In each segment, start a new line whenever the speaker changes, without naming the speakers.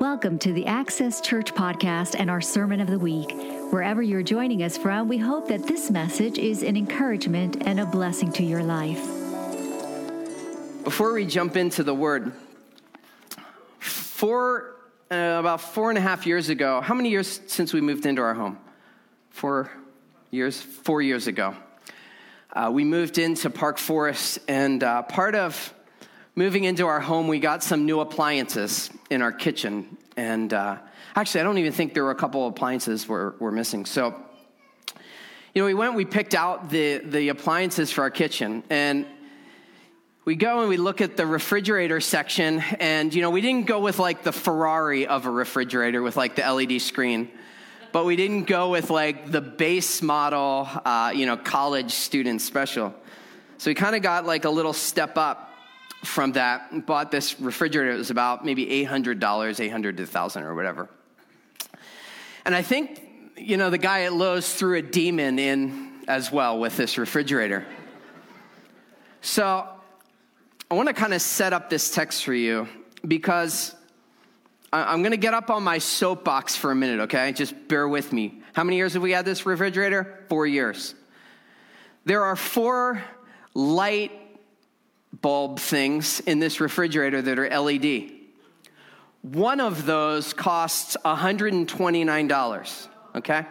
Welcome to the Access Church podcast and our Sermon of the Week. Wherever you're joining us from, we hope that this message is an encouragement and a blessing to your life.
Before we jump into the word, four, uh, about four and a half years ago, how many years since we moved into our home? Four years? Four years ago. Uh, we moved into Park Forest, and uh, part of moving into our home, we got some new appliances in our kitchen. And uh, actually, I don't even think there were a couple of appliances were, were missing. So, you know, we went, we picked out the, the appliances for our kitchen. And we go and we look at the refrigerator section. And, you know, we didn't go with like the Ferrari of a refrigerator with like the LED screen. But we didn't go with like the base model, uh, you know, college student special. So we kind of got like a little step up from that bought this refrigerator. It was about maybe $800, 800 to 1000 or whatever. And I think, you know, the guy at Lowe's threw a demon in as well with this refrigerator. So I want to kind of set up this text for you because I'm going to get up on my soapbox for a minute, okay? Just bear with me. How many years have we had this refrigerator? Four years. There are four light bulb things in this refrigerator that are LED. One of those costs $129, okay?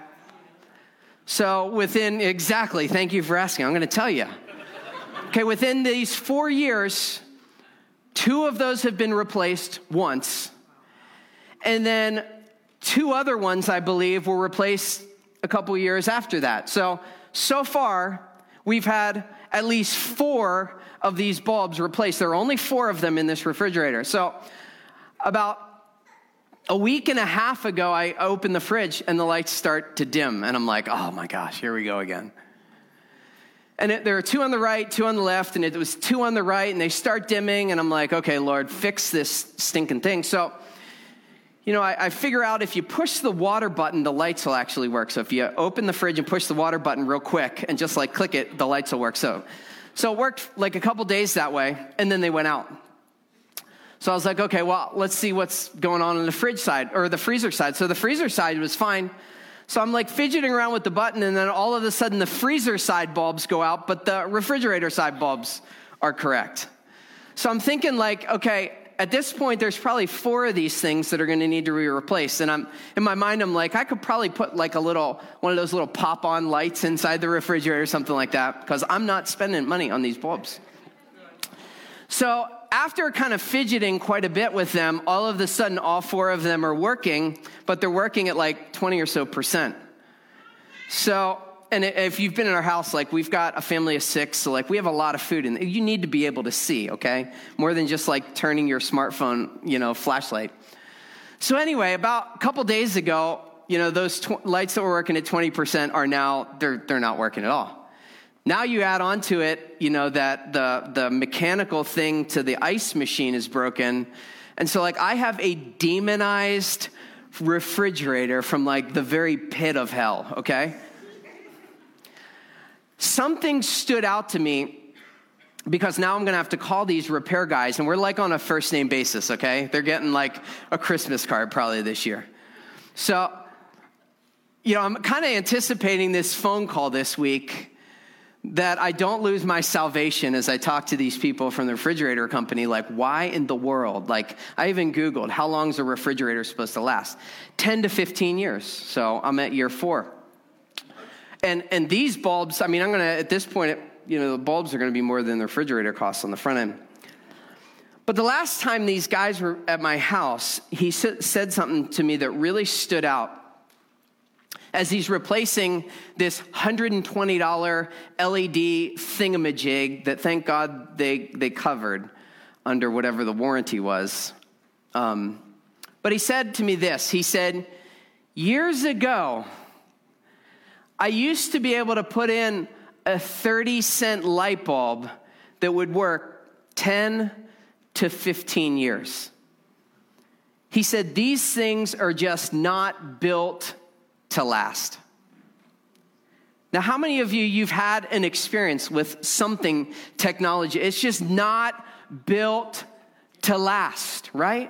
So within, exactly, thank you for asking. I'm going to tell you. Okay, within these four years, two of those have been replaced once. And then two other ones, I believe, were replaced a couple years after that. So, so far, we've had at least four of these bulbs replaced. There are only four of them in this refrigerator. So, about a week and a half ago, I opened the fridge and the lights start to dim. And I'm like, oh my gosh, here we go again. And it, there are two on the right, two on the left, and it was two on the right, and they start dimming. And I'm like, okay, Lord, fix this stinking thing. So, you know, I, I, figure out if you push the water button, the lights will actually work. So if you open the fridge and push the water button real quick and just like click it, the lights will work. So so it worked like a couple days that way, and then they went out. So I was like, okay, well, let's see what's going on in the fridge side or the freezer side. So the freezer side was fine. So I'm like fidgeting around with the button, and then all of a sudden the freezer side bulbs go out, but the refrigerator side bulbs are correct. So I'm thinking, like, okay, at this point, there's probably four of these things that are going to need to be replaced. And I'm in my mind, I'm like, I could probably put like a little one of those little pop-on lights inside the refrigerator or something like that, because I'm not spending money on these bulbs. So after kind of fidgeting quite a bit with them, all of a sudden, all four of them are working, but they're working at like 20 or so percent. So and if you've been in our house, like we've got a family of six, so like we have a lot of food, and you need to be able to see, okay? More than just like turning your smartphone, you know, flashlight. So anyway, about a couple days ago, you know, those tw- lights that were working at 20% are now, they're, they're not working at all. Now you add on to it, you know, that the, the mechanical thing to the ice machine is broken. And so like I have a demonized refrigerator from like the very pit of hell, okay? Something stood out to me because now I'm going to have to call these repair guys, and we're like on a first name basis, okay? They're getting like a Christmas card probably this year. So, you know, I'm kind of anticipating this phone call this week that I don't lose my salvation as I talk to these people from the refrigerator company. Like, why in the world? Like, I even Googled how long is a refrigerator supposed to last? 10 to 15 years. So I'm at year four. And, and these bulbs, I mean, I'm going to, at this point, you know, the bulbs are going to be more than the refrigerator costs on the front end. But the last time these guys were at my house, he said something to me that really stood out. As he's replacing this $120 LED thingamajig that thank God they, they covered under whatever the warranty was. Um, but he said to me this He said, Years ago, I used to be able to put in a 30 cent light bulb that would work 10 to 15 years. He said, These things are just not built to last. Now, how many of you you've had an experience with something technology? It's just not built to last, right?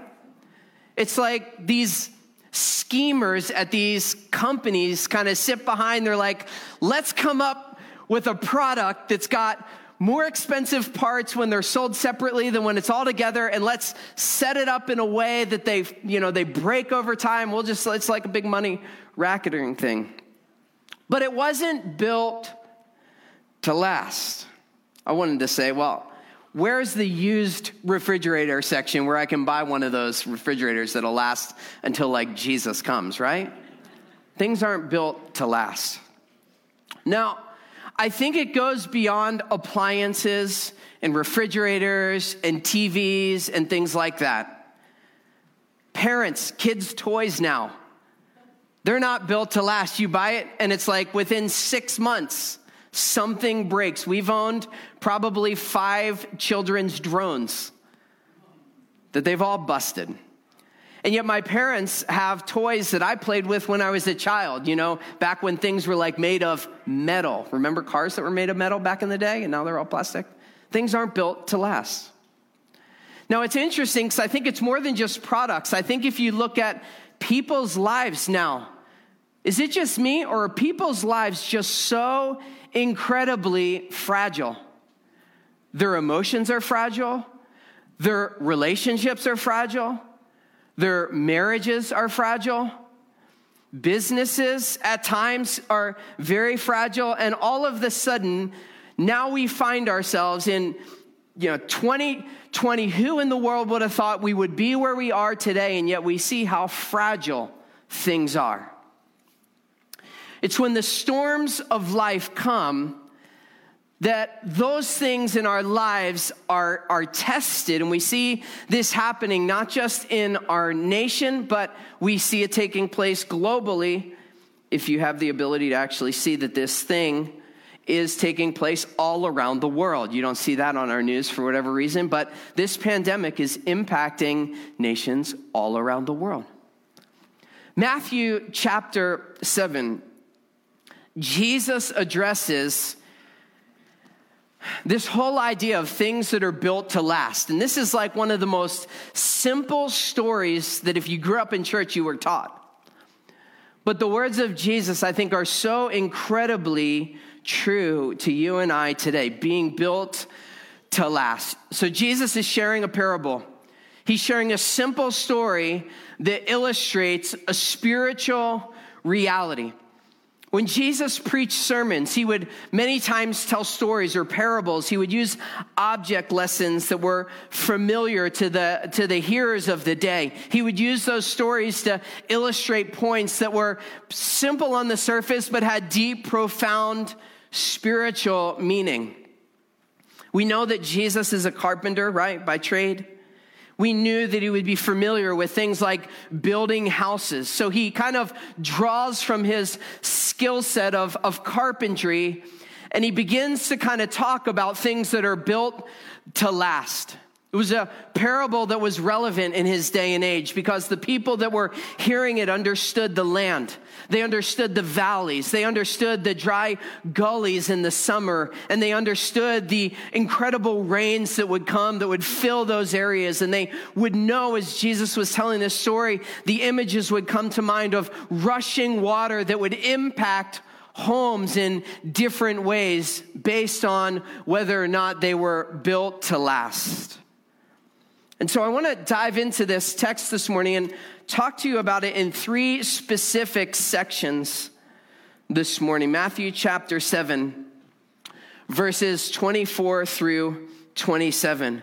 It's like these schemers at these companies kind of sit behind, they're like, let's come up with a product that's got more expensive parts when they're sold separately than when it's all together and let's set it up in a way that they you know they break over time. We'll just it's like a big money racketing thing. But it wasn't built to last. I wanted to say well where's the used refrigerator section where i can buy one of those refrigerators that'll last until like jesus comes right things aren't built to last now I think it goes beyond appliances and refrigerators and TVs and things like that. Parents, kids' toys now, they're not built to last. You buy it, and it's like within six months, something breaks. We've owned probably five children's drones that they've all busted. And yet, my parents have toys that I played with when I was a child, you know, back when things were like made of metal. Remember cars that were made of metal back in the day and now they're all plastic? Things aren't built to last. Now, it's interesting because I think it's more than just products. I think if you look at people's lives now, is it just me or are people's lives just so incredibly fragile? Their emotions are fragile, their relationships are fragile their marriages are fragile. Businesses at times are very fragile. And all of the sudden, now we find ourselves in you know 2020 who in the world would have thought we would be where we are today and yet we see how fragile things are it's when the storms of life come that those things in our lives are, are tested. And we see this happening not just in our nation, but we see it taking place globally. If you have the ability to actually see that this thing is taking place all around the world. You don't see that on our news for whatever reason, but this pandemic is impacting nations all around the world. Matthew chapter 7, Jesus addresses this whole idea of things that are built to last. And this is like one of the most simple stories that if you grew up in church, you were taught. But the words of Jesus, I think, are so incredibly true to you and I today, being built to last. So Jesus is sharing a parable. He's sharing a simple story that illustrates a spiritual reality. When Jesus preached sermons, he would many times tell stories or parables. He would use object lessons that were familiar to the, to the hearers of the day. He would use those stories to illustrate points that were simple on the surface, but had deep, profound spiritual meaning. We know that Jesus is a carpenter, right, by trade we knew that he would be familiar with things like building houses. So he kind of draws from his skill set of, of carpentry and he begins to kind of talk about things that are built to last. It was a parable that was relevant in his day and age because the people that were hearing it understood the land. They understood the valleys. They understood the dry gullies in the summer. And they understood the incredible rains that would come that would fill those areas. And they would know as Jesus was telling this story, the images would come to mind of rushing water that would impact homes in different ways based on whether or not they were built to last. And so I want to dive into this text this morning and talk to you about it in three specific sections this morning. Matthew chapter 7, verses 24 through 27.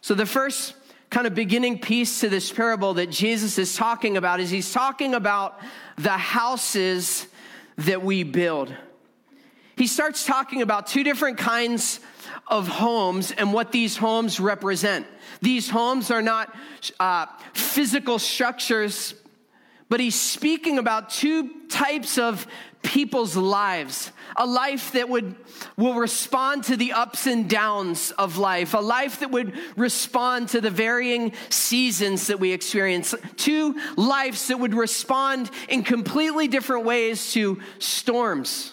So the first kind of beginning piece to this parable that Jesus is talking about is he's talking about the houses that we build. He starts talking about two different kinds of homes and what these homes represent. These homes are not uh, physical structures, but he's speaking about two types of people's lives. A life that would will respond to the ups and downs of life. A life that would respond to the varying seasons that we experience. Two lives that would respond in completely different ways to storms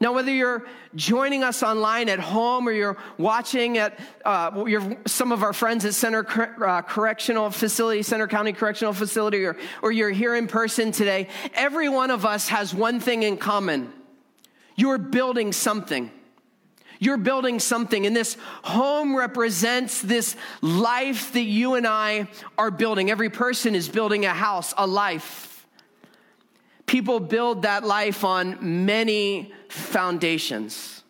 Now, whether you're joining us online at home or you're watching at uh, some of our friends at Center uh, Correctional Facility, Centre County Correctional Facility, or, or you're here in person today, every one of us has one thing in common. You're building something. You're building something, and this home represents this life that you and I are building. Every person is building a house, a life. People build that life on many foundations.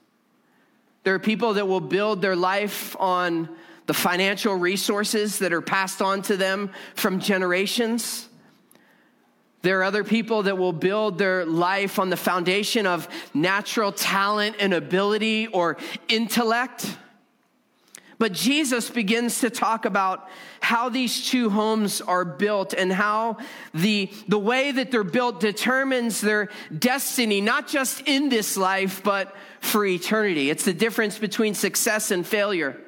There are people that will build their life on the financial resources that are passed on to them from generations. There are other people that will build their life on the foundation of natural talent and ability or intellect. But Jesus begins to talk about how these two homes are built and how the, the way that they're built determines their destiny, not just in this life, but for eternity. It's the difference between success and failure.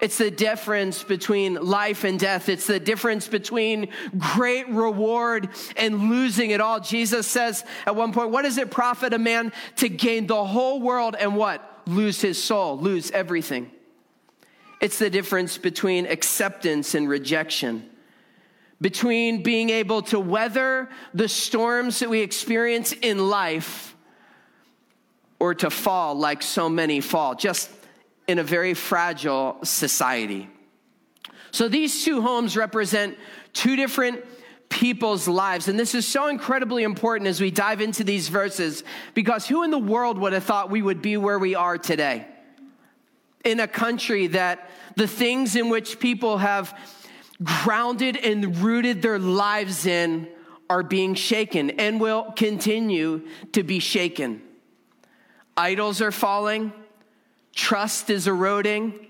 It's the difference between life and death. It's the difference between great reward and losing it all. Jesus says at one point, What does it profit a man to gain the whole world and what? Lose his soul, lose everything. It's the difference between acceptance and rejection, between being able to weather the storms that we experience in life or to fall like so many fall, just in a very fragile society. So these two homes represent two different people's lives. And this is so incredibly important as we dive into these verses because who in the world would have thought we would be where we are today? In a country that the things in which people have grounded and rooted their lives in are being shaken and will continue to be shaken. Idols are falling, trust is eroding,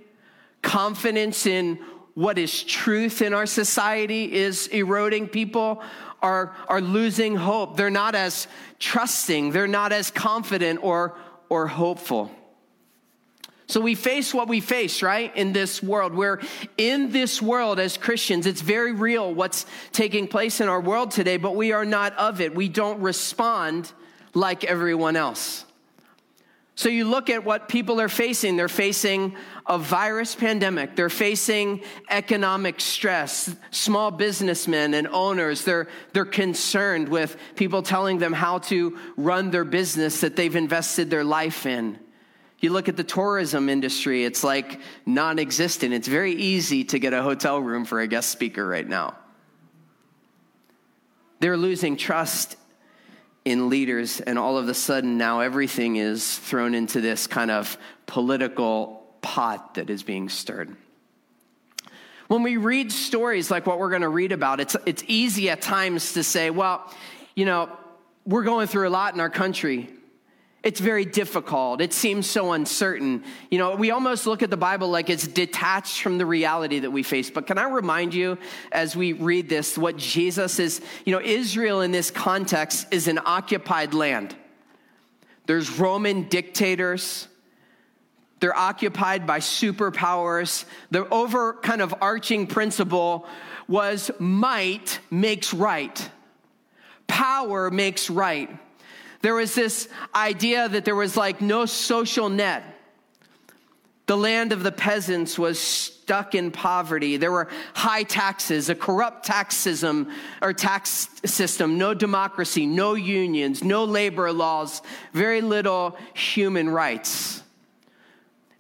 confidence in what is truth in our society is eroding. People are, are losing hope. They're not as trusting, they're not as confident or, or hopeful. So we face what we face, right? In this world. We're in this world as Christians. It's very real what's taking place in our world today, but we are not of it. We don't respond like everyone else. So you look at what people are facing. They're facing a virus pandemic. They're facing economic stress. Small businessmen and owners, they're, they're concerned with people telling them how to run their business that they've invested their life in. You look at the tourism industry, it's like non existent. It's very easy to get a hotel room for a guest speaker right now. They're losing trust in leaders, and all of a sudden now everything is thrown into this kind of political pot that is being stirred. When we read stories like what we're going to read about, it's, it's easy at times to say, well, you know, we're going through a lot in our country. It's very difficult. It seems so uncertain. You know, we almost look at the Bible like it's detached from the reality that we face. But can I remind you, as we read this, what Jesus is, you know, Israel in this context is an occupied land. There's Roman dictators. They're occupied by superpowers. The over kind of arching principle was might makes right. Power makes right. There was this idea that there was like no social net. The land of the peasants was stuck in poverty. There were high taxes, a corrupt tax system or tax system, no democracy, no unions, no labor laws, very little human rights.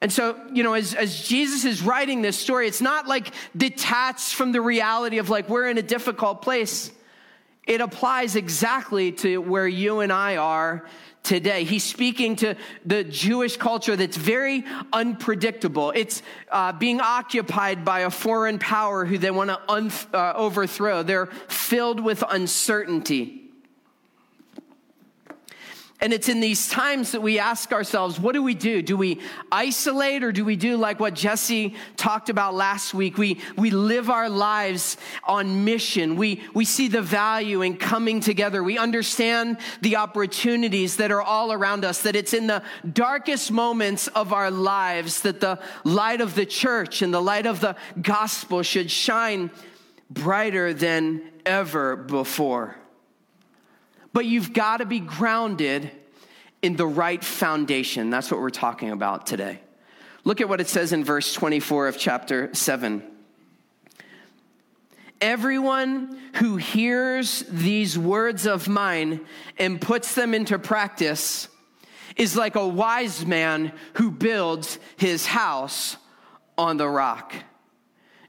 And so, you know, as, as Jesus is writing this story, it's not like detached from the reality of like we're in a difficult place it applies exactly to where you and I are today. He's speaking to the Jewish culture that's very unpredictable. It's uh, being occupied by a foreign power who they want to un- uh, overthrow. They're filled with uncertainty. And it's in these times that we ask ourselves, what do we do? Do we isolate or do we do like what Jesse talked about last week? We, we live our lives on mission. We, we see the value in coming together. We understand the opportunities that are all around us, that it's in the darkest moments of our lives that the light of the church and the light of the gospel should shine brighter than ever before but you've got to be grounded in the right foundation. That's what we're talking about today. Look at what it says in verse 24 of chapter 7. Everyone who hears these words of mine and puts them into practice is like a wise man who builds his house on the rock.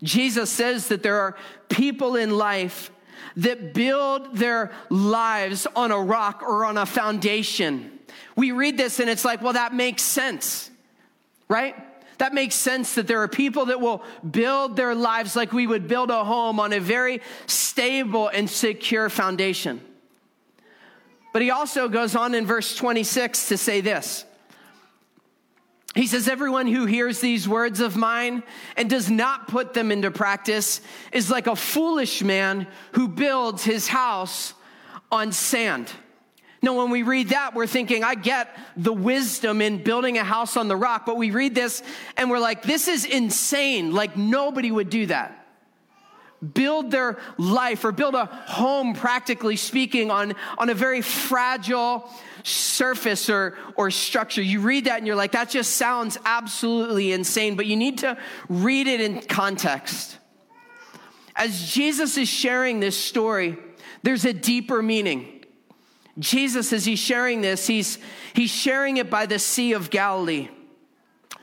Jesus says that there are people in life that build their lives on a rock or on a foundation. We read this and it's like, well, that makes sense, right? That makes sense that there are people that will build their lives like we would build a home on a very stable and secure foundation. But he also goes on in verse 26 to say this. He says, Everyone who hears these words of mine and does not put them into practice is like a foolish man who builds his house on sand. Now, when we read that, we're thinking, I get the wisdom in building a house on the rock, but we read this and we're like, this is insane. Like, nobody would do that. Build their life or build a home, practically speaking, on, on a very fragile surface or, or structure. You read that and you're like, that just sounds absolutely insane, but you need to read it in context. As Jesus is sharing this story, there's a deeper meaning. Jesus, as he's sharing this, he's, he's sharing it by the Sea of Galilee.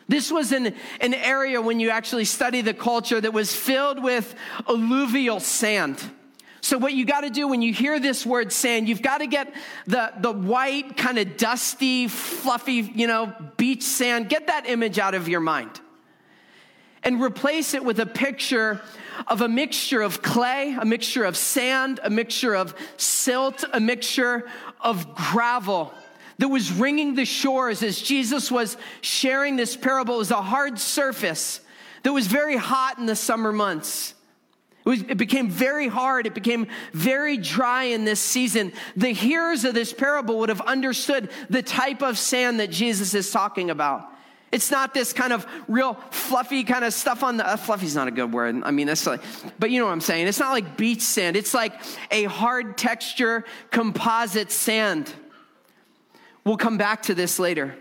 This was an, an area when you actually study the culture that was filled with alluvial sand. So, what you got to do when you hear this word sand, you've got to get the, the white, kind of dusty, fluffy, you know, beach sand. Get that image out of your mind and replace it with a picture of a mixture of clay, a mixture of sand, a mixture of silt, a mixture of gravel that was ringing the shores as Jesus was sharing this parable. It was a hard surface that was very hot in the summer months. It, was, it, became very hard. It became very dry in this season. The hearers of this parable would have understood the type of sand that Jesus is talking about. It's not this kind of real fluffy kind of stuff on the, uh, fluffy's not a good word. I mean, that's like, but you know what I'm saying. It's not like beach sand. It's like a hard texture composite sand. We'll come back to this later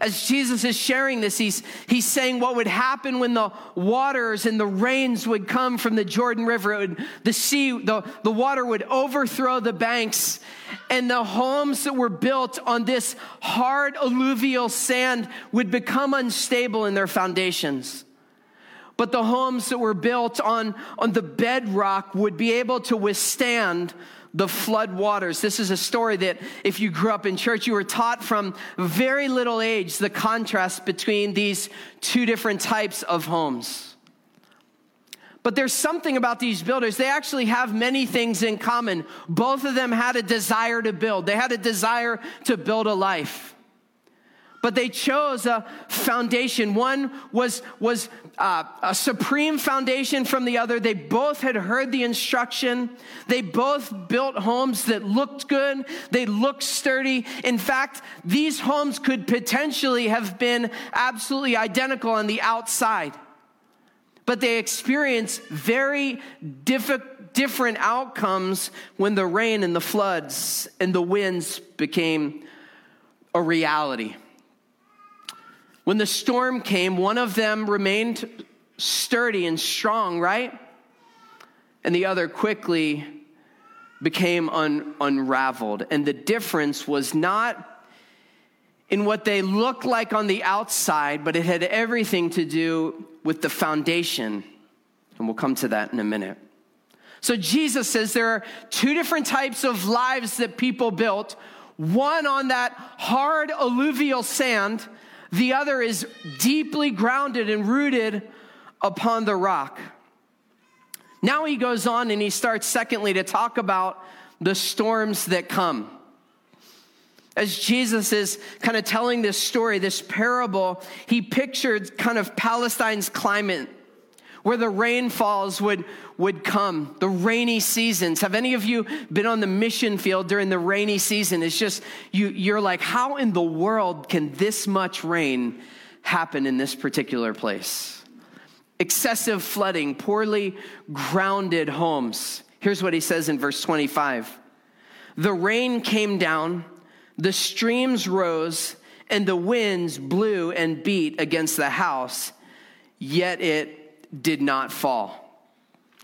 as Jesus is sharing this, he's, he's saying what would happen when the waters and the rains would come from the Jordan River. Would, the sea, the, the water would overthrow the banks, and the homes that were built on this hard alluvial sand would become unstable in their foundations. But the homes that were built on, on the bedrock would be able to withstand the flood waters. This is a story that if you grew up in church, you were taught from very little age the contrast between these two different types of homes. But there's something about these builders. They actually have many things in common. Both of them had a desire to build, they had a desire to build a life but they chose a foundation. One was, was uh, a supreme foundation from the other. They both had heard the instruction. They both built homes that looked good. They looked sturdy. In fact, these homes could potentially have been absolutely identical on the outside. But they experienced very diff- different outcomes when the rain and the floods and the winds became a reality. When the storm came, one of them remained sturdy and strong, right? And the other quickly became un- unraveled. And the difference was not in what they looked like on the outside, but it had everything to do with the foundation. And we'll come to that in a minute. So Jesus says there are two different types of lives that people built one on that hard alluvial sand the other is deeply grounded and rooted upon the rock. Now he goes on and he starts, secondly, to talk about the storms that come. As Jesus is kind of telling this story, this parable, he pictured kind of Palestine's climate where the rainfalls would, would come, the rainy seasons. Have any of you been on the mission field during the rainy season? It's just, you, you're like, how in the world can this much rain happen in this particular place? Excessive flooding, poorly grounded homes. Here's what he says in verse 25 The rain came down the streams rose and the winds blew and beat against the house, yet it did not fall.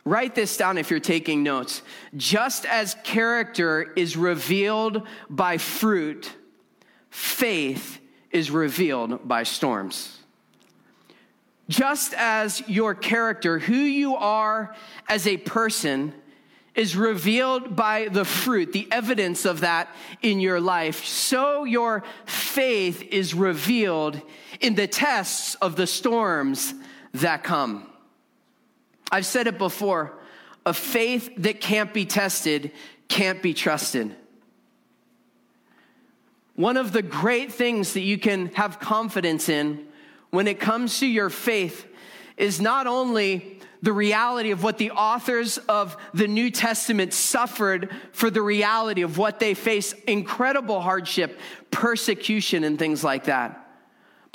Write this down if you're taking notes. Just as character is revealed by fruit, faith is revealed by storms. Just as your character, who you are as a person, is revealed by the fruit, the evidence of that in your life, so your faith is revealed in the tests of the storms that come. I've said it before a faith that can't be tested can't be trusted. One of the great things that you can have confidence in when it comes to your faith is not only the reality of what the authors of the New Testament suffered for the reality of what they face incredible hardship, persecution, and things like that.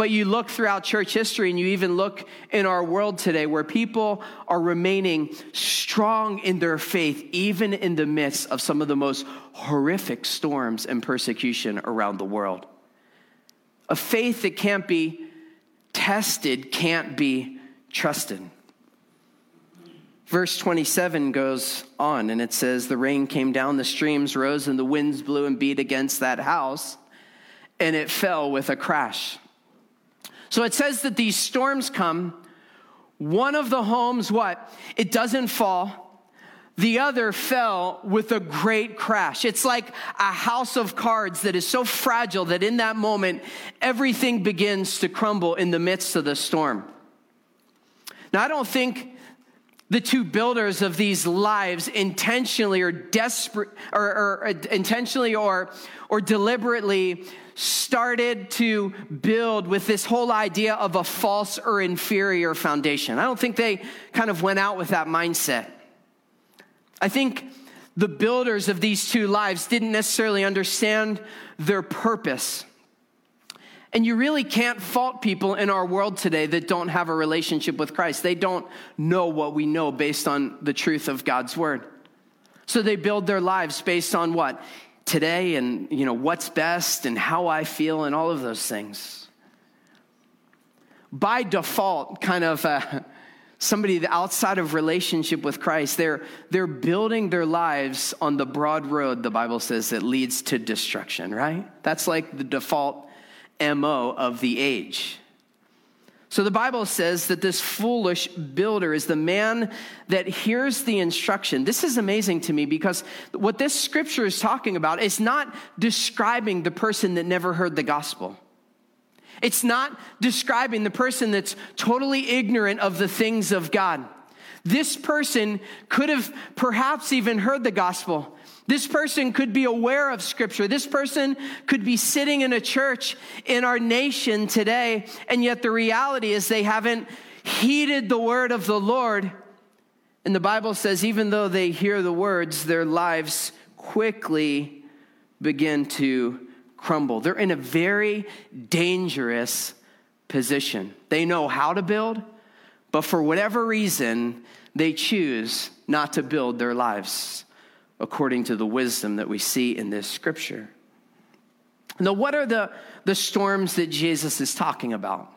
But you look throughout church history and you even look in our world today where people are remaining strong in their faith, even in the midst of some of the most horrific storms and persecution around the world. A faith that can't be tested can't be trusted. Verse 27 goes on and it says, The rain came down, the streams rose, and the winds blew and beat against that house, and it fell with a crash. So it says that these storms come. One of the homes, what? It doesn't fall. The other fell with a great crash. It's like a house of cards that is so fragile that in that moment, everything begins to crumble in the midst of the storm. Now, I don't think the two builders of these lives intentionally or desperate or, or, intentionally or or deliberately started to build with this whole idea of a false or inferior foundation. I don't think they kind of went out with that mindset. I think the builders of these two lives didn't necessarily understand their purpose. And you really can't fault people in our world today that don't have a relationship with Christ. They don't know what we know based on the truth of God's word. So they build their lives based on what? Today and, you know, what's best and how I feel and all of those things. By default, kind of uh, somebody outside of relationship with Christ, they're, they're building their lives on the broad road, the Bible says, that leads to destruction, right? That's like the default MO of the age. So the Bible says that this foolish builder is the man that hears the instruction. This is amazing to me because what this scripture is talking about is not describing the person that never heard the gospel. It's not describing the person that's totally ignorant of the things of God. This person could have perhaps even heard the gospel. This person could be aware of scripture. This person could be sitting in a church in our nation today, and yet the reality is they haven't heeded the word of the Lord. And the Bible says, even though they hear the words, their lives quickly begin to crumble. They're in a very dangerous position. They know how to build, but for whatever reason, they choose not to build their lives according to the wisdom that we see in this scripture. Now, what are the, the storms that Jesus is talking about?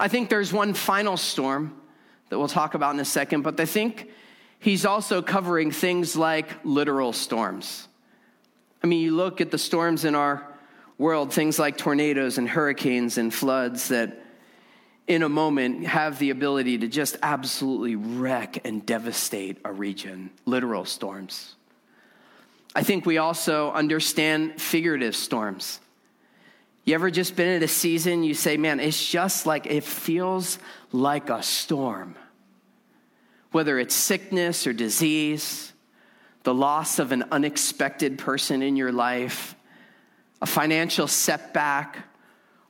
I think there's one final storm that we'll talk about in a second, but I think he's also covering things like literal storms. I mean, you look at the storms in our world, things like tornadoes and hurricanes and floods that in a moment have the ability to just absolutely wreck and devastate a region, literal storms. I think we also understand figurative storms. You ever just been in a season you say, man, it's just like it feels like a storm. Whether it's sickness or disease, the loss of an unexpected person in your life, a financial setback,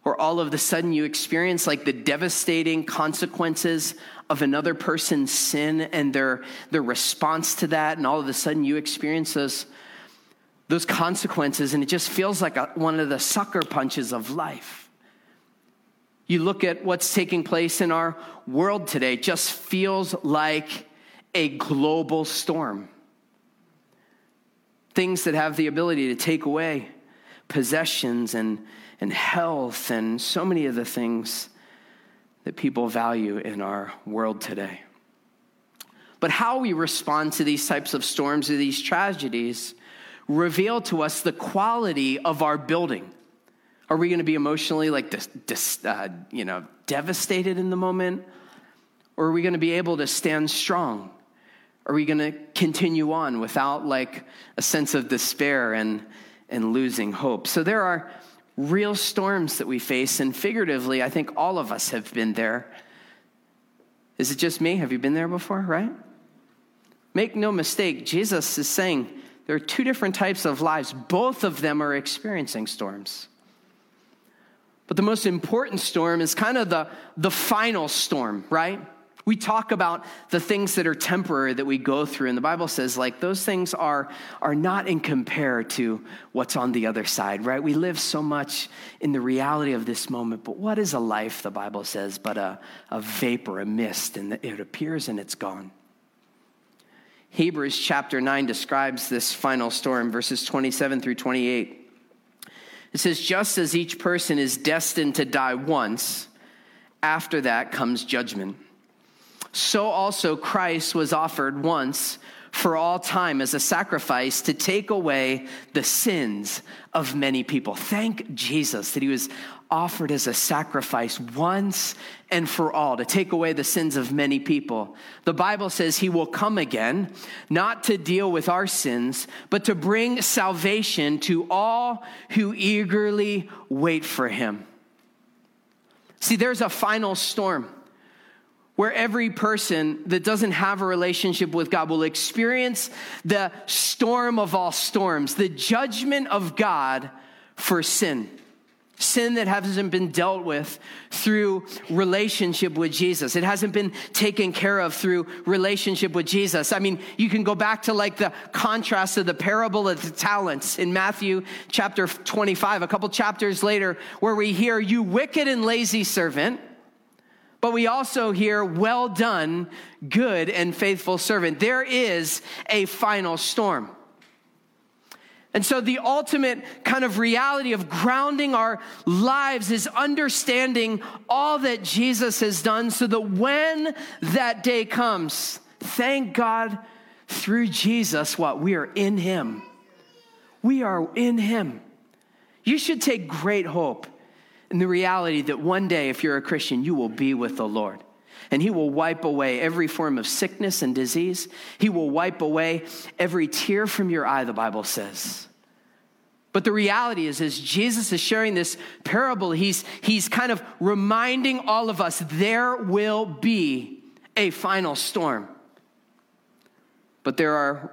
or all of a sudden you experience like the devastating consequences of another person's sin and their, their response to that, and all of a sudden you experience those, those consequences, and it just feels like a, one of the sucker punches of life. You look at what's taking place in our world today, just feels like a global storm. Things that have the ability to take away possessions and, and health and so many of the things that people value in our world today. But how we respond to these types of storms or these tragedies reveal to us the quality of our building. Are we going to be emotionally like dis, dis, uh, you know devastated in the moment, or are we going to be able to stand strong? Are we going to continue on without like a sense of despair and and losing hope? So there are real storms that we face, and figuratively, I think all of us have been there. Is it just me? Have you been there before? Right? Make no mistake, Jesus is saying there are two different types of lives. Both of them are experiencing storms. But the most important storm is kind of the, the final storm, right? We talk about the things that are temporary that we go through, and the Bible says, like, those things are, are not in compare to what's on the other side, right? We live so much in the reality of this moment, but what is a life, the Bible says, but a, a vapor, a mist, and it appears and it's gone. Hebrews chapter 9 describes this final storm, verses 27 through 28. It says, Just as each person is destined to die once, after that comes judgment. So also Christ was offered once for all time as a sacrifice to take away the sins of many people. Thank Jesus that he was offered as a sacrifice once and for all to take away the sins of many people. The Bible says he will come again, not to deal with our sins, but to bring salvation to all who eagerly wait for him. See, there's a final storm where every person that doesn't have a relationship with God will experience the storm of all storms, the judgment of God for sin. Sin that hasn't been dealt with through relationship with Jesus. It hasn't been taken care of through relationship with Jesus. I mean, you can go back to like the contrast of the parable of the talents in Matthew chapter 25, a couple chapters later, where we hear, You wicked and lazy servant but we also hear, well done, good and faithful servant. There is a final storm. And so, the ultimate kind of reality of grounding our lives is understanding all that Jesus has done so that when that day comes, thank God through Jesus, what? We are in Him. We are in Him. You should take great hope and the reality that one day, if you're a Christian, you will be with the Lord. And He will wipe away every form of sickness and disease. He will wipe away every tear from your eye, the Bible says. But the reality is, as Jesus is sharing this parable, he's, he's kind of reminding all of us there will be a final storm. But there are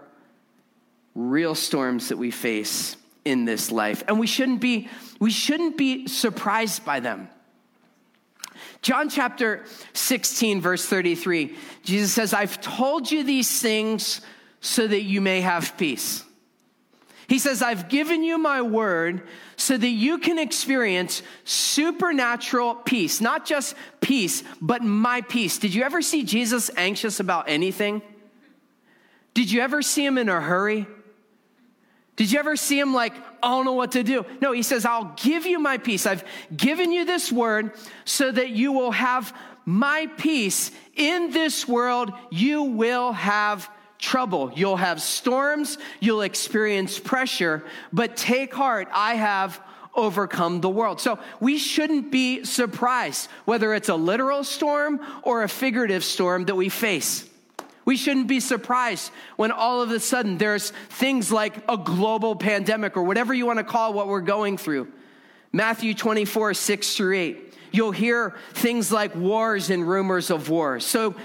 real storms that we face in this life, and we shouldn't be we shouldn't be surprised by them. John chapter 16, verse 33, Jesus says, I've told you these things so that you may have peace. He says, I've given you my word so that you can experience supernatural peace, not just peace, but my peace. Did you ever see Jesus anxious about anything? Did you ever see him in a hurry? Did you ever see him like, I don't know what to do? No, he says, I'll give you my peace. I've given you this word so that you will have my peace. In this world, you will have trouble. You'll have storms. You'll experience pressure, but take heart. I have overcome the world. So we shouldn't be surprised whether it's a literal storm or a figurative storm that we face. We shouldn't be surprised when all of a sudden there's things like a global pandemic or whatever you want to call what we're going through. Matthew 24, 6 through 8. You'll hear things like wars and rumors of wars. So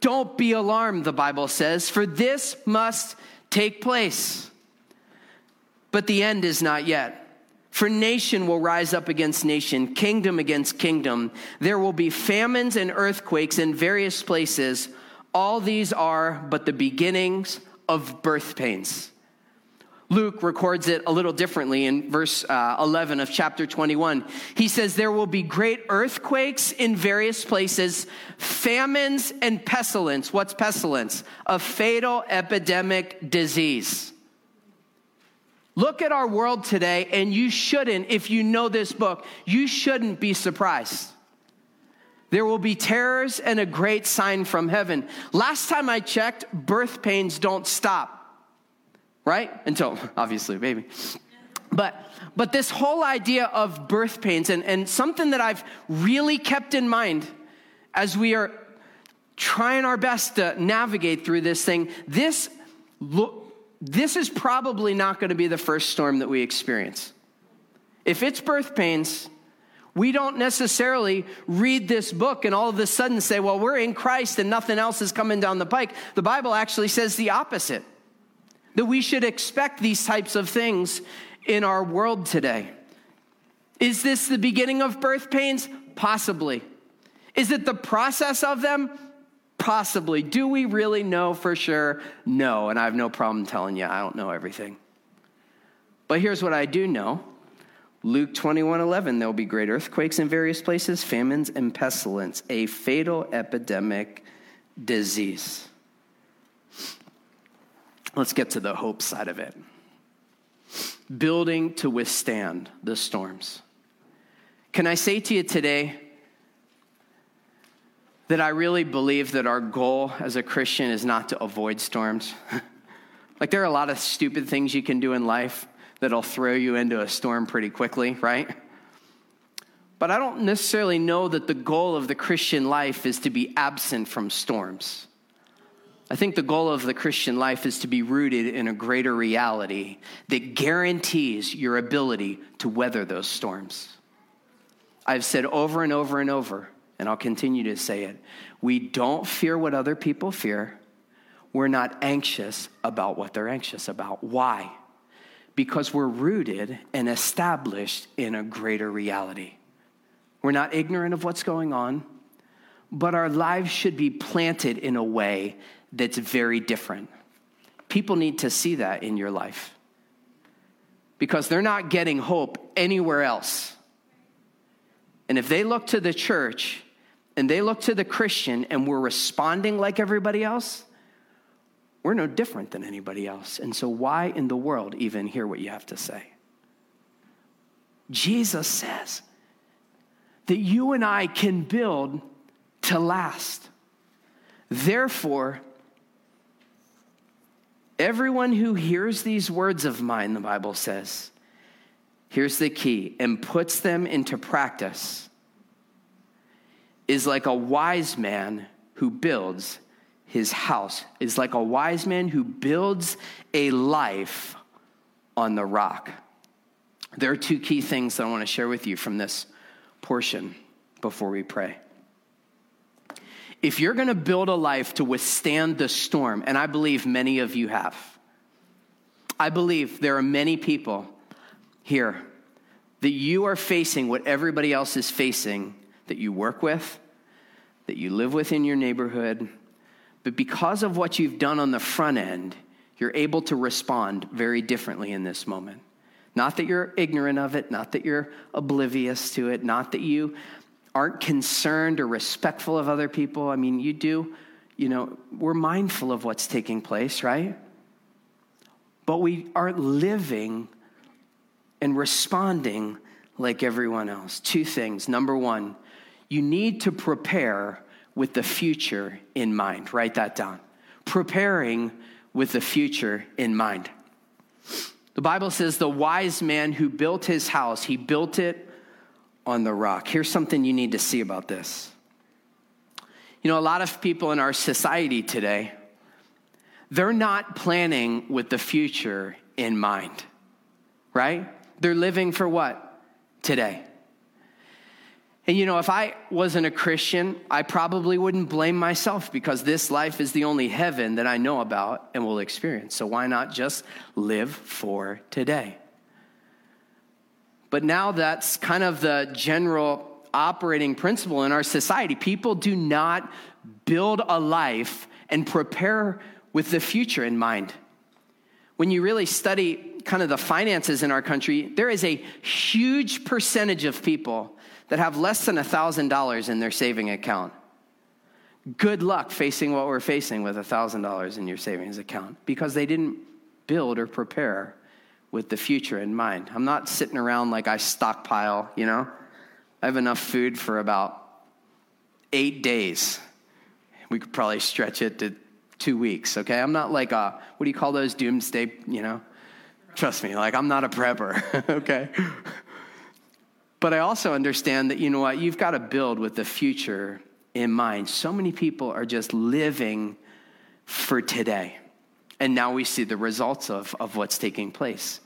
don't be alarmed, the Bible says, for this must take place. But the end is not yet. For nation will rise up against nation, kingdom against kingdom. There will be famines and earthquakes in various places. All these are but the beginnings of birth pains. Luke records it a little differently in verse uh, 11 of chapter 21. He says, There will be great earthquakes in various places, famines and pestilence. What's pestilence? A fatal epidemic disease. Look at our world today, and you shouldn't, if you know this book, you shouldn't be surprised. There will be terrors and a great sign from heaven. Last time I checked, birth pains don't stop, right? Until, obviously, baby. But, but this whole idea of birth pains, and, and something that I've really kept in mind as we are trying our best to navigate through this thing, this look this is probably not going to be the first storm that we experience. If it's birth pains, we don't necessarily read this book and all of a sudden say, well, we're in Christ and nothing else is coming down the pike. The Bible actually says the opposite that we should expect these types of things in our world today. Is this the beginning of birth pains? Possibly. Is it the process of them? Possibly. Do we really know for sure? No. And I have no problem telling you I don't know everything. But here's what I do know. Luke 21 11, there will be great earthquakes in various places, famines and pestilence, a fatal epidemic disease. Let's get to the hope side of it. Building to withstand the storms. Can I say to you today, that I really believe that our goal as a Christian is not to avoid storms. like, there are a lot of stupid things you can do in life that'll throw you into a storm pretty quickly, right? But I don't necessarily know that the goal of the Christian life is to be absent from storms. I think the goal of the Christian life is to be rooted in a greater reality that guarantees your ability to weather those storms. I've said over and over and over and I'll continue to say it. We don't fear what other people fear. We're not anxious about what they're anxious about. Why? Because we're rooted and established in a greater reality. We're not ignorant of what's going on, but our lives should be planted in a way that's very different. People need to see that in your life because they're not getting hope anywhere else. And if they look to the church and they look to the Christian and we're responding like everybody else, we're no different than anybody else. And so, why in the world even hear what you have to say? Jesus says that you and I can build to last. Therefore, everyone who hears these words of mine, the Bible says, here's the key, and puts them into practice is like a wise man who builds his house, is like a wise man who builds a life on the rock. There are two key things that I want to share with you from this portion before we pray. If you're going to build a life to withstand the storm, and I believe many of you have, I believe there are many people here that you are facing what everybody else is facing that you work with, that you live with in your neighborhood. But because of what you've done on the front end, you're able to respond very differently in this moment. Not that you're ignorant of it, not that you're oblivious to it, not that you aren't concerned or respectful of other people. I mean, you do, you know, we're mindful of what's taking place, right? But we aren't living and responding like everyone else. Two things. Number one, you need to prepare with the future in mind. Write that down. Preparing with the future in mind. The Bible says the wise man who built his house, he built it on the rock. Here's something you need to see about this. You know, a lot of people in our society today, they're not planning with the future in mind, right? They're living for what? Today. And you know, if I wasn't a Christian, I probably wouldn't blame myself because this life is the only heaven that I know about and will experience. So why not just live for today? But now that's kind of the general operating principle in our society. People do not build a life and prepare with the future in mind. When you really study kind of the finances in our country, there is a huge percentage of people that have less than $1,000 in their saving account. Good luck facing what we're facing with $1,000 in your savings account because they didn't build or prepare with the future in mind. I'm not sitting around like I stockpile, you know? I have enough food for about eight days. We could probably stretch it to two weeks, okay? I'm not like a, what do you call those doomsday, you know? Trust me, like I'm not a prepper, okay? But I also understand that, you know what, you've got to build with the future in mind. So many people are just living for today. And now we see the results of, of what's taking place.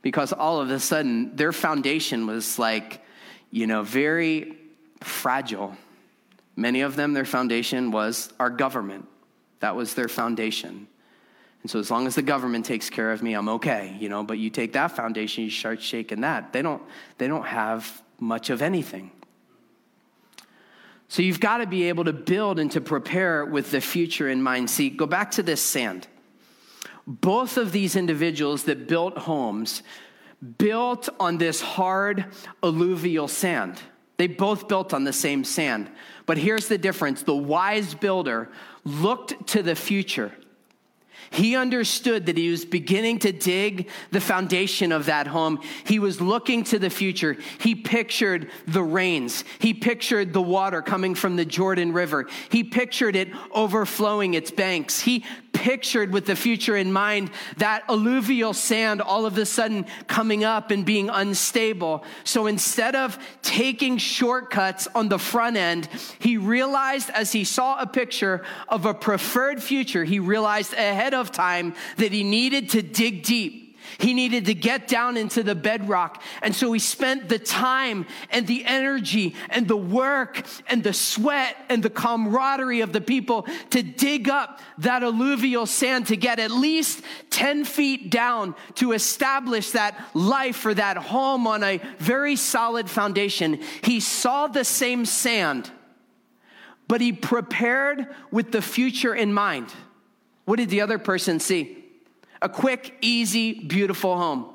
Because all of a sudden, their foundation was like, you know, very fragile. Many of them, their foundation was our government. That was their foundation. And so as long as the government takes care of me, I'm okay, you know, but you take that foundation, you start shaking that. They don't they don't have much of anything. So you've got to be able to build and to prepare with the future in mind. See, go back to this sand. Both of these individuals that built homes built on this hard alluvial sand. They both built on the same sand. But here's the difference the wise builder looked to the future he understood that he was beginning to dig the foundation of that home. He was looking to the future. He pictured the rains. He pictured the water coming from the Jordan River. He pictured it overflowing its banks. He pictured with the future in mind that alluvial sand all of a sudden coming up and being unstable. So instead of taking shortcuts on the front end, he realized as he saw a picture of a preferred future, he realized ahead of time that he needed to dig deep he needed to get down into the bedrock. And so he spent the time and the energy and the work and the sweat and the camaraderie of the people to dig up that alluvial sand to get at least 10 feet down to establish that life or that home on a very solid foundation. He saw the same sand, but he prepared with the future in mind. What did the other person see? A quick, easy, beautiful home.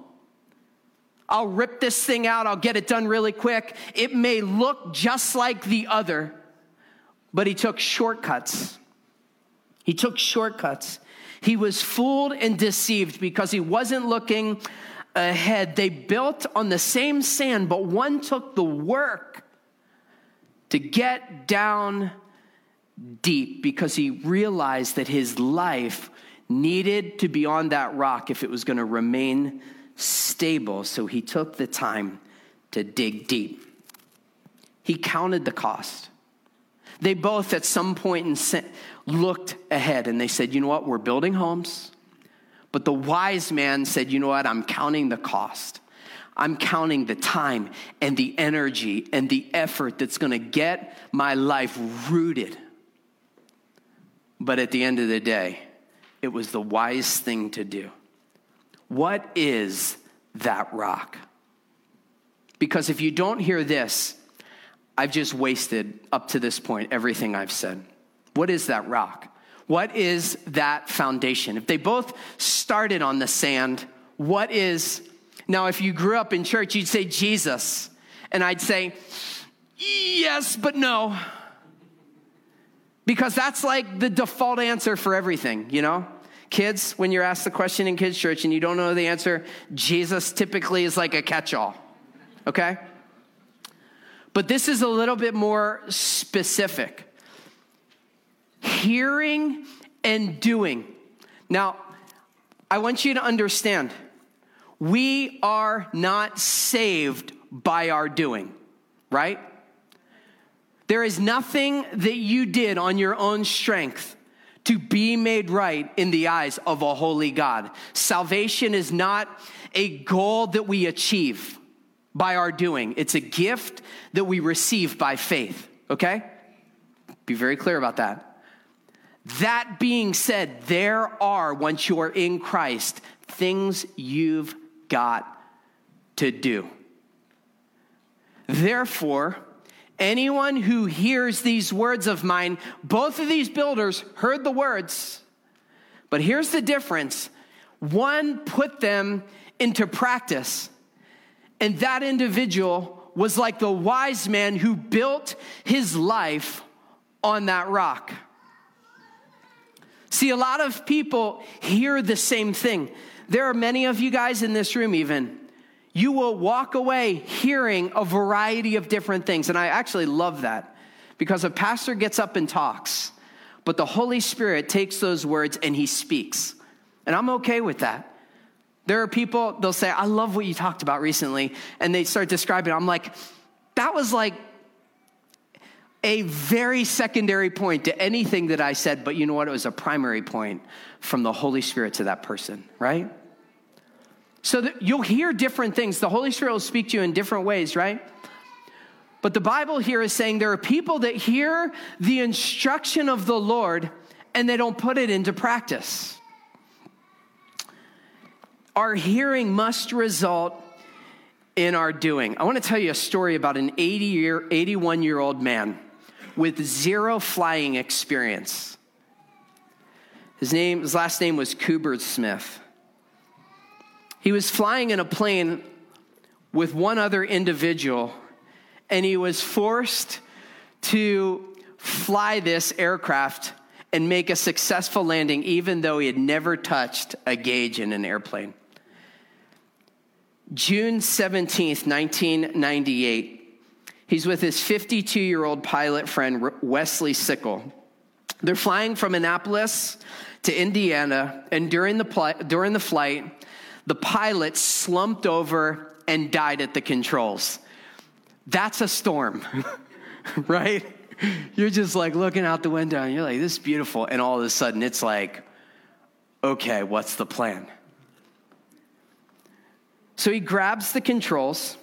I'll rip this thing out, I'll get it done really quick. It may look just like the other, but he took shortcuts. He took shortcuts. He was fooled and deceived because he wasn't looking ahead. They built on the same sand, but one took the work to get down deep because he realized that his life needed to be on that rock if it was going to remain stable. So he took the time to dig deep. He counted the cost. They both, at some point, looked ahead and they said, You know what? We're building homes. But the wise man said, You know what? I'm counting the cost. I'm counting the time and the energy and the effort that's going to get my life rooted. But at the end of the day, it was the wise thing to do. What is that rock? Because if you don't hear this, I've just wasted up to this point everything I've said. What is that rock? What is that foundation? If they both started on the sand, what is. Now, if you grew up in church, you'd say Jesus. And I'd say, yes, but no. Because that's like the default answer for everything, you know? Kids, when you're asked the question in kids' church and you don't know the answer, Jesus typically is like a catch all, okay? But this is a little bit more specific. Hearing and doing. Now, I want you to understand we are not saved by our doing, right? There is nothing that you did on your own strength to be made right in the eyes of a holy God. Salvation is not a goal that we achieve by our doing, it's a gift that we receive by faith, okay? Be very clear about that. That being said, there are, once you are in Christ, things you've got to do. Therefore, Anyone who hears these words of mine, both of these builders heard the words, but here's the difference one put them into practice, and that individual was like the wise man who built his life on that rock. See, a lot of people hear the same thing. there are many of you guys in this room, even. You will walk away hearing a variety of different things. And I actually love that because a pastor gets up and talks, but the Holy Spirit takes those words and he speaks. And I'm okay with that. There are people, they'll say, I love what you talked about recently. And they start describing, I'm like, that was like a very secondary point to anything that I said, but you know what? It was a primary point from the Holy Spirit to that person, right? So that you'll hear different things. The Holy Spirit will speak to you in different ways, right? But the Bible here is saying there are people that hear the instruction of the Lord and they don't put it into practice. Our hearing must result in our doing. I want to tell you a story about an 80 year, 81 year old man with zero flying experience. His name, his last name was Cooper Smith. He was flying in a plane with one other individual, and he was forced to fly this aircraft and make a successful landing, even though he had never touched a gauge in an airplane. June 17th, 1998, he's with his 52 year old pilot friend, Wesley Sickle. They're flying from Annapolis to Indiana, and during the, pl- during the flight, the pilot slumped over and died at the controls. That's a storm, right? You're just like looking out the window and you're like, this is beautiful. And all of a sudden, it's like, okay, what's the plan? So he grabs the controls,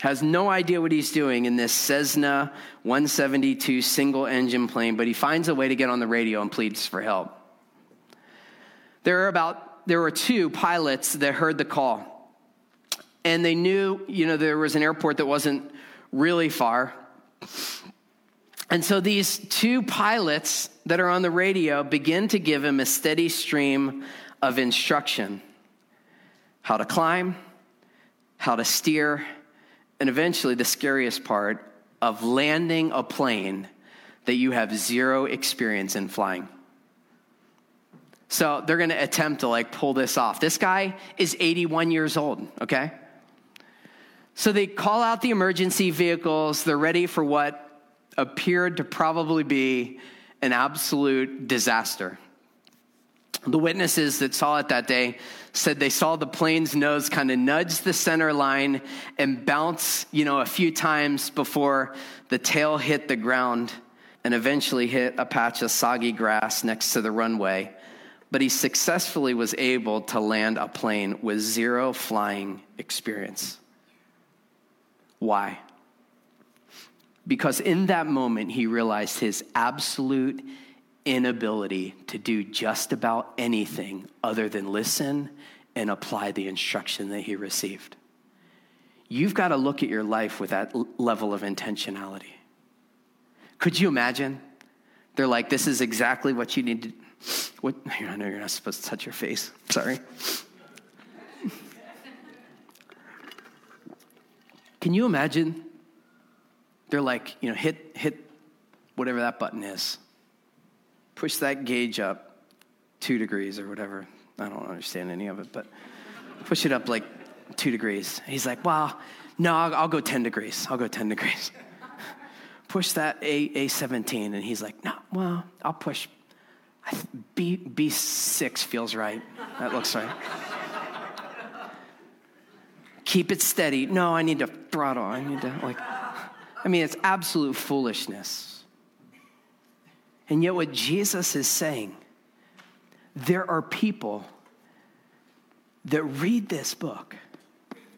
has no idea what he's doing in this Cessna 172 single engine plane, but he finds a way to get on the radio and pleads for help. There are about there were two pilots that heard the call. And they knew, you know, there was an airport that wasn't really far. And so these two pilots that are on the radio begin to give him a steady stream of instruction how to climb, how to steer, and eventually the scariest part of landing a plane that you have zero experience in flying. So they're going to attempt to like pull this off. This guy is 81 years old, okay? So they call out the emergency vehicles. They're ready for what appeared to probably be an absolute disaster. The witnesses that saw it that day said they saw the plane's nose kind of nudge the center line and bounce, you know, a few times before the tail hit the ground and eventually hit a patch of soggy grass next to the runway. But he successfully was able to land a plane with zero flying experience. Why? Because in that moment, he realized his absolute inability to do just about anything other than listen and apply the instruction that he received. You've got to look at your life with that level of intentionality. Could you imagine? They're like, this is exactly what you need to. What? I know you're not supposed to touch your face. Sorry. Can you imagine? They're like, you know, hit hit whatever that button is push that gauge up two degrees or whatever. I don't understand any of it, but push it up like two degrees. He's like, well, no, I'll, I'll go 10 degrees. I'll go 10 degrees. push that A, A17. And he's like, no, well, I'll push B, B6 feels right. That looks right. Keep it steady. No, I need to throttle. I need to, like, I mean, it's absolute foolishness. And yet, what Jesus is saying, there are people that read this book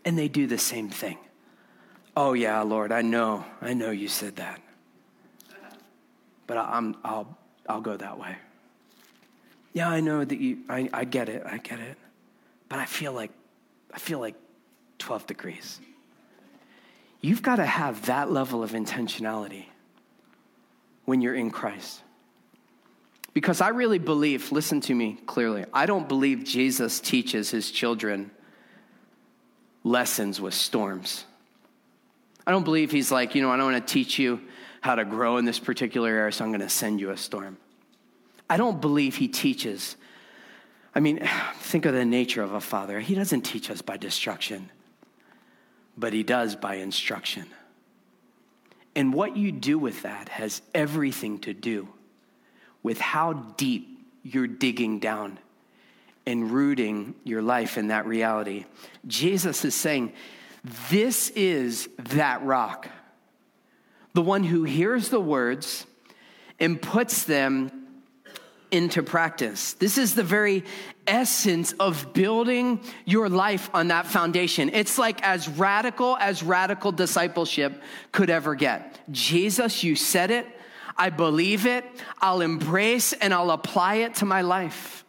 and they do the same thing. Oh, yeah, Lord, I know, I know you said that. But I'm, I'll, I'll go that way. Yeah, I know that you, I, I get it, I get it. But I feel like, I feel like 12 degrees. You've got to have that level of intentionality when you're in Christ. Because I really believe, listen to me clearly, I don't believe Jesus teaches his children lessons with storms. I don't believe he's like, you know, I don't want to teach you how to grow in this particular area, so I'm going to send you a storm. I don't believe he teaches I mean, think of the nature of a father. He doesn't teach us by destruction, but he does by instruction. And what you do with that has everything to do with how deep you're digging down and rooting your life in that reality. Jesus is saying, This is that rock, the one who hears the words and puts them into practice. This is the very essence of building your life on that foundation. It's like as radical as radical discipleship could ever get. Jesus, you said it. I believe it. I'll embrace and I'll apply it to my life.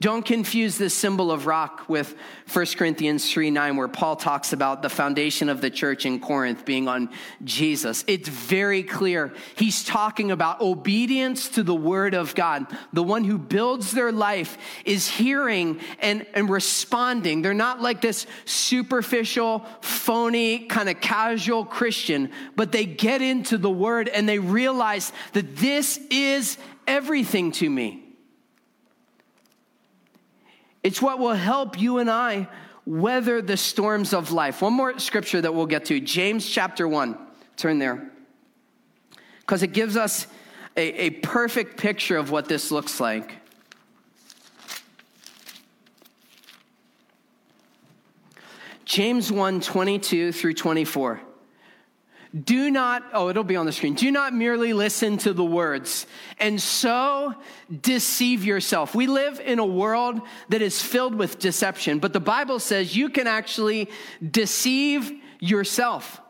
Don't confuse this symbol of rock with 1 Corinthians 3 9, where Paul talks about the foundation of the church in Corinth being on Jesus. It's very clear. He's talking about obedience to the word of God. The one who builds their life is hearing and, and responding. They're not like this superficial, phony, kind of casual Christian, but they get into the word and they realize that this is everything to me. It's what will help you and I weather the storms of life. One more scripture that we'll get to James chapter 1. Turn there. Because it gives us a, a perfect picture of what this looks like. James 1 22 through 24. Do not, oh, it'll be on the screen. Do not merely listen to the words and so deceive yourself. We live in a world that is filled with deception, but the Bible says you can actually deceive yourself.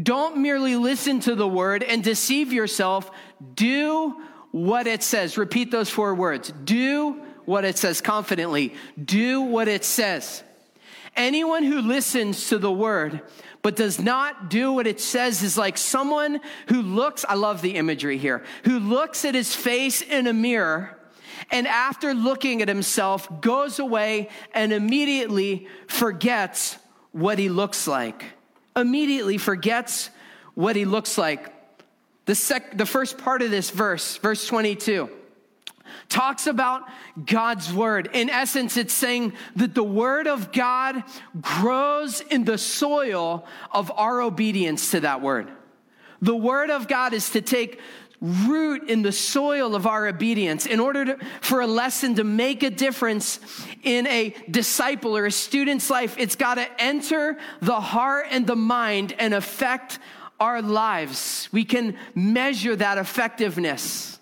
Don't merely listen to the word and deceive yourself. Do what it says. Repeat those four words. Do what it says confidently. Do what it says. Anyone who listens to the word but does not do what it says is like someone who looks, I love the imagery here, who looks at his face in a mirror and after looking at himself goes away and immediately forgets what he looks like. Immediately forgets what he looks like. The, sec- the first part of this verse, verse 22 talks about God's word. In essence, it's saying that the word of God grows in the soil of our obedience to that word. The word of God is to take root in the soil of our obedience in order to, for a lesson to make a difference in a disciple or a student's life it's got to enter the heart and the mind and affect our lives we can measure that effectiveness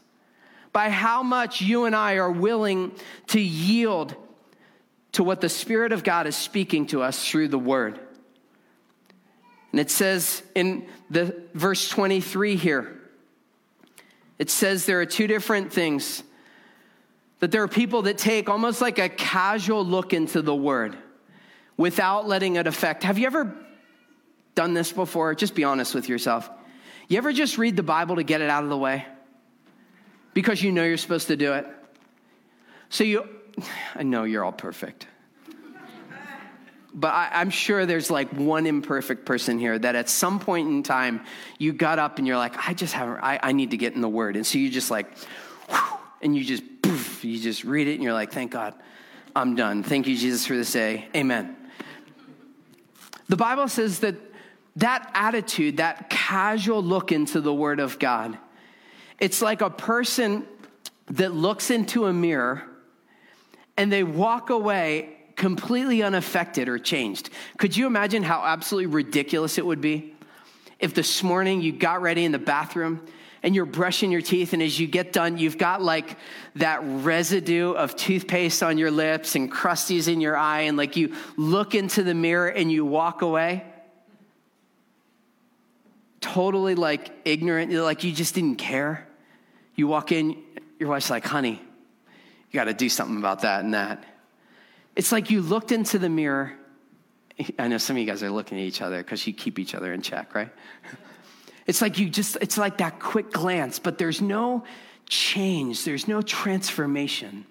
by how much you and I are willing to yield to what the Spirit of God is speaking to us through the Word. And it says in the verse 23 here, it says there are two different things. That there are people that take almost like a casual look into the Word without letting it affect. Have you ever done this before? Just be honest with yourself. You ever just read the Bible to get it out of the way? Because you know you're supposed to do it. So you, I know you're all perfect. But I, am sure there's like one imperfect person here that at some point in time you got up and you're like, I just haven't, I, I need to get in the word. And so you just like, and you just, poof, you just read it and you're like, thank God, I'm done. Thank you, Jesus, for this day. Amen. The Bible says that that attitude, that casual look into the word of God, it's like a person that looks into a mirror and they walk away completely unaffected or changed. Could you imagine how absolutely ridiculous it would be if this morning you got ready in the bathroom and you're brushing your teeth, and as you get done, you've got like that residue of toothpaste on your lips and crusties in your eye, and like you look into the mirror and you walk away? Totally like ignorant, like you just didn't care. You walk in, your wife's like, honey, you got to do something about that and that. It's like you looked into the mirror. I know some of you guys are looking at each other because you keep each other in check, right? It's like you just, it's like that quick glance, but there's no change, there's no transformation.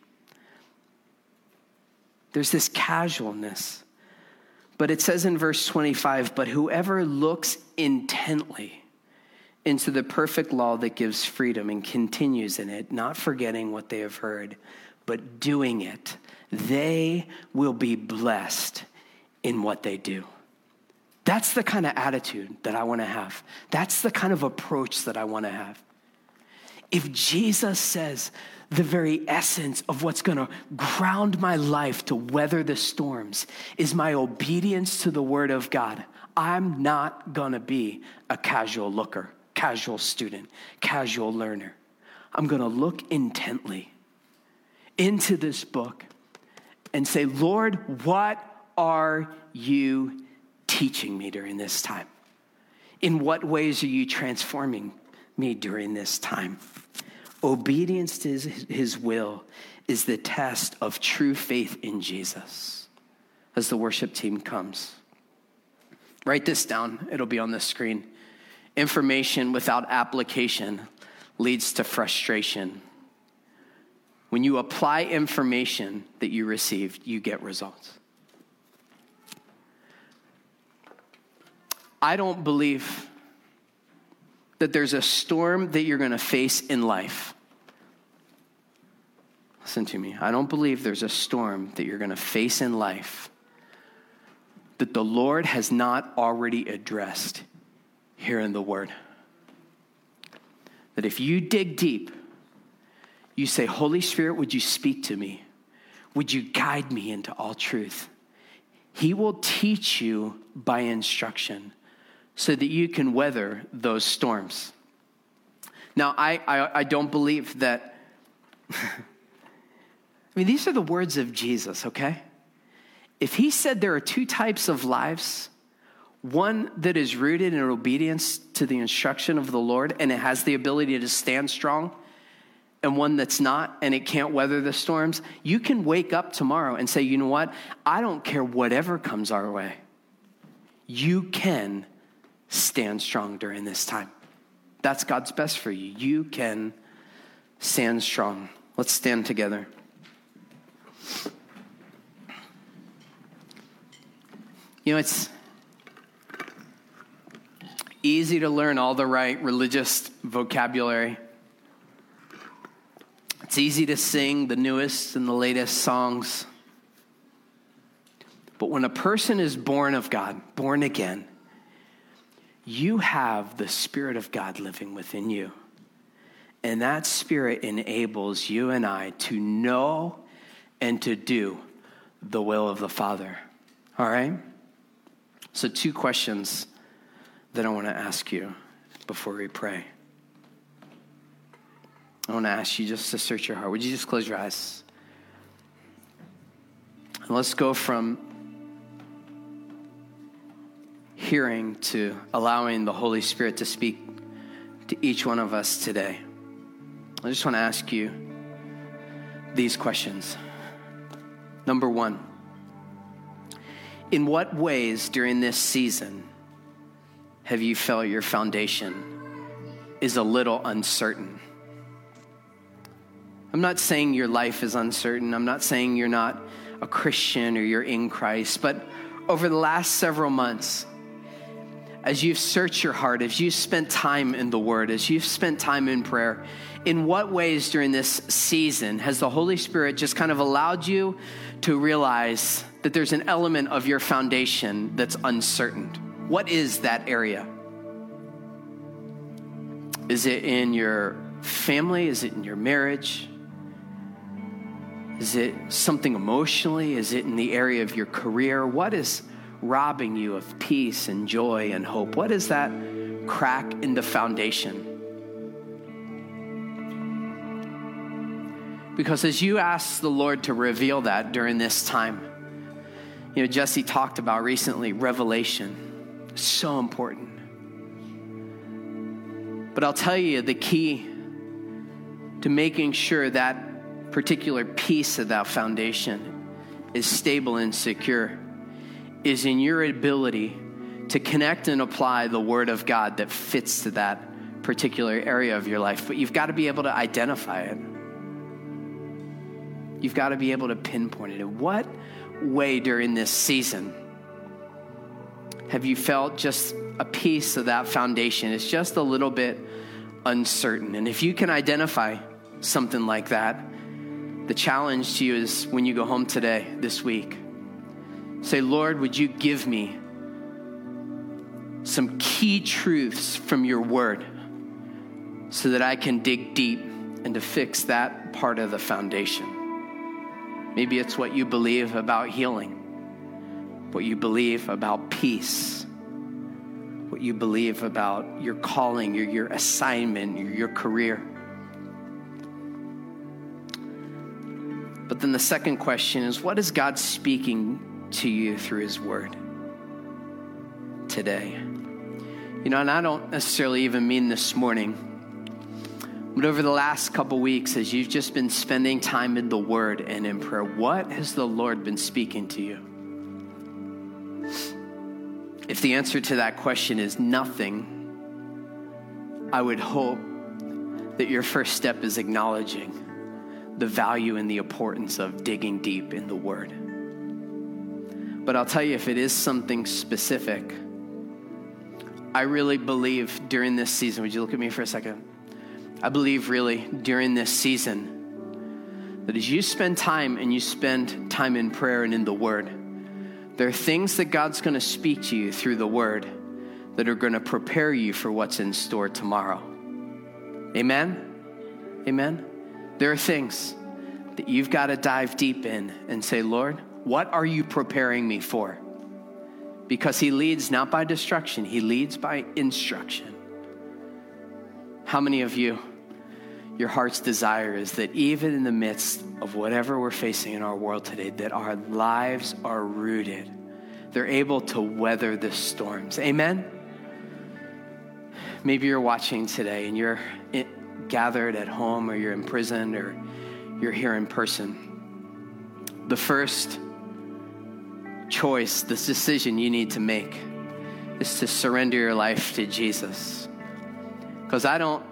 There's this casualness. But it says in verse 25, but whoever looks intently, into the perfect law that gives freedom and continues in it, not forgetting what they have heard, but doing it. they will be blessed in what they do. That's the kind of attitude that I want to have. That's the kind of approach that I want to have. If Jesus says the very essence of what's going to ground my life to weather the storms is my obedience to the word of God, I'm not going to be a casual looker, casual student, casual learner. I'm going to look intently into this book and say, Lord, what are you teaching me during this time? In what ways are you transforming me during this time? Obedience to his, his will is the test of true faith in Jesus. As the worship team comes, write this down, it'll be on the screen. Information without application leads to frustration. When you apply information that you received, you get results. I don't believe that there's a storm that you're going to face in life. Listen to me. I don't believe there's a storm that you're going to face in life that the Lord has not already addressed here in the Word. That if you dig deep, you say, Holy Spirit, would you speak to me? Would you guide me into all truth? He will teach you by instruction so that you can weather those storms. Now, I, I, I don't believe that. I mean, these are the words of Jesus, okay? If he said there are two types of lives, one that is rooted in obedience to the instruction of the Lord and it has the ability to stand strong, and one that's not and it can't weather the storms, you can wake up tomorrow and say, you know what? I don't care whatever comes our way. You can stand strong during this time. That's God's best for you. You can stand strong. Let's stand together. You know, it's easy to learn all the right religious vocabulary. It's easy to sing the newest and the latest songs. But when a person is born of God, born again, you have the Spirit of God living within you. And that Spirit enables you and I to know and to do the will of the Father. All right? So, two questions that I want to ask you before we pray. I want to ask you just to search your heart. Would you just close your eyes? And let's go from hearing to allowing the Holy Spirit to speak to each one of us today. I just want to ask you these questions. Number one, in what ways during this season have you felt your foundation is a little uncertain? I'm not saying your life is uncertain. I'm not saying you're not a Christian or you're in Christ, but over the last several months, as you've searched your heart, as you've spent time in the Word, as you've spent time in prayer, in what ways during this season has the Holy Spirit just kind of allowed you to realize that there's an element of your foundation that's uncertain? What is that area? Is it in your family? Is it in your marriage? Is it something emotionally? Is it in the area of your career? What is robbing you of peace and joy and hope? What is that crack in the foundation? Because as you ask the Lord to reveal that during this time, you know, Jesse talked about recently revelation. So important. But I'll tell you the key to making sure that particular piece of that foundation is stable and secure is in your ability to connect and apply the Word of God that fits to that particular area of your life. But you've got to be able to identify it. You've got to be able to pinpoint it. In what way during this season have you felt just a piece of that foundation? It's just a little bit uncertain. And if you can identify something like that, The challenge to you is when you go home today, this week, say, Lord, would you give me some key truths from your word so that I can dig deep and to fix that part of the foundation. Maybe it's what you believe about healing, what you believe about peace, what you believe about your calling, your, your assignment, your, your career. But then the second question is what is God speaking to you through His Word today? You know, and I don't necessarily even mean this morning. But over the last couple weeks, as you've just been spending time in the Word and in prayer, what has the Lord been speaking to you? If the answer to that question is nothing, I would hope that your first step is acknowledging the value and the importance of digging deep in the Word. But I'll tell you, if it is something specific, I really believe during this season, would you look at me for a second? I believe really during this season that as you spend time and you spend time in prayer and in the Word, there are things that God's going to speak to you through the Word that are going to prepare you for what's in store tomorrow. Amen? Amen? There are things that you've got to dive deep in and say, Lord, what are you preparing me for? Because He leads not by destruction, He leads by instruction. How many of you? Your heart's desire is that even in the midst of whatever we're facing in our world today, that our lives are rooted. They're able to weather the storms. Amen? Maybe you're watching today and you're gathered at home or you're in prison or you're here in person. The first choice, this decision you need to make is to surrender your life to Jesus. Because I don't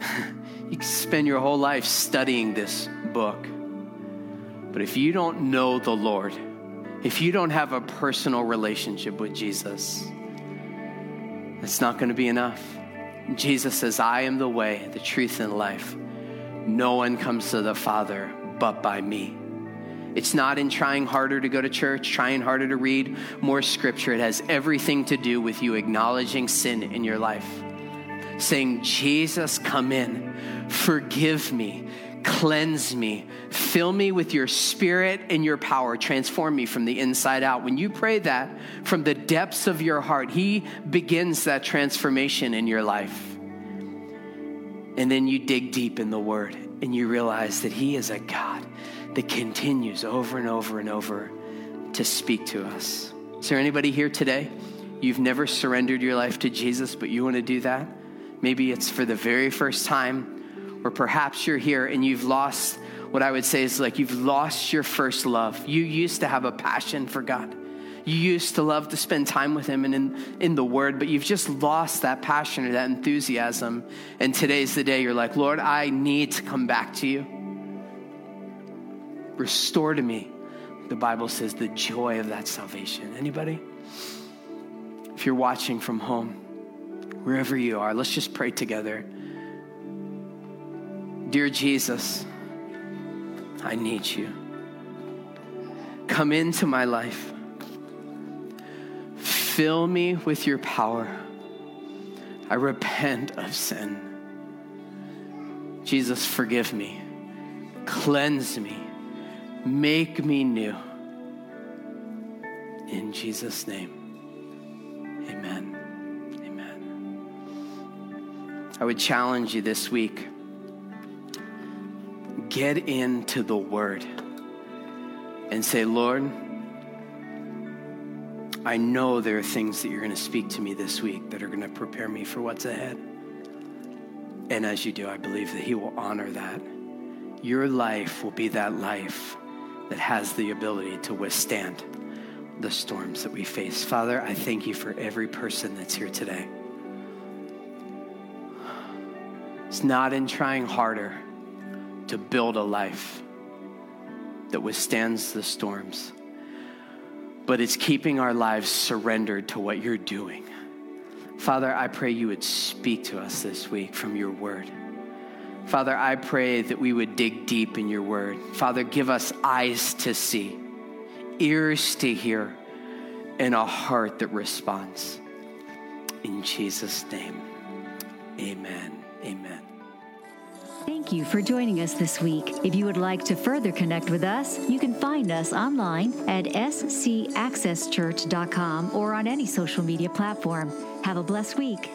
you can spend your whole life studying this book. But if you don't know the Lord, if you don't have a personal relationship with Jesus, it's not going to be enough. Jesus says, I am the way, the truth, and life. No one comes to the Father but by me. It's not in trying harder to go to church, trying harder to read more scripture. It has everything to do with you acknowledging sin in your life saying, Jesus, come in, forgive me, cleanse me, fill me with your spirit and your power, transform me from the inside out. When you pray that from the depths of your heart, He begins that transformation in your life. And then you dig deep in the Word and you realize that He is a God that continues over and over and over to speak to us. Is there anybody here today? You've never surrendered your life to Jesus, but you want to do that? Maybe it's for the very first time, or perhaps you're here and you've lost what I would say is like you've lost your first love. You used to have a passion for God. You used to love to spend time with Him and in, in the Word, but you've just lost that passion or that enthusiasm. And today's the day you're like, Lord, I need to come back to you. Restore to me, the Bible says, the joy of that salvation. Anybody? If you're watching from home, wherever you are, let's just pray together. Dear Jesus, I need you. Come into my life. Fill me with your power. I repent of sin. Jesus, forgive me. Cleanse me. Make me new. In Jesus' name, I would challenge you this week get into the Word and say, Lord, I know there are things that you're going to speak to me this week that are going to prepare me for what's ahead. And as you do, I believe that He will honor that. Your life will be that life that has the ability to withstand the storms that we face. Father, I thank you for every person that's here today. It's not in trying harder to build a life that withstands the storms, but it's keeping our lives surrendered to what you're doing. Father, I pray you would speak to us this week from your word. Father, I pray that we would dig deep in your word. Father, give us eyes to see, ears to hear, and a heart that responds. In Jesus' name, amen. Amen.
Thank you for joining us this week. If you would like to further connect with us, you can find us online at scaccesschurch.com or on any social media platform. Have a blessed week.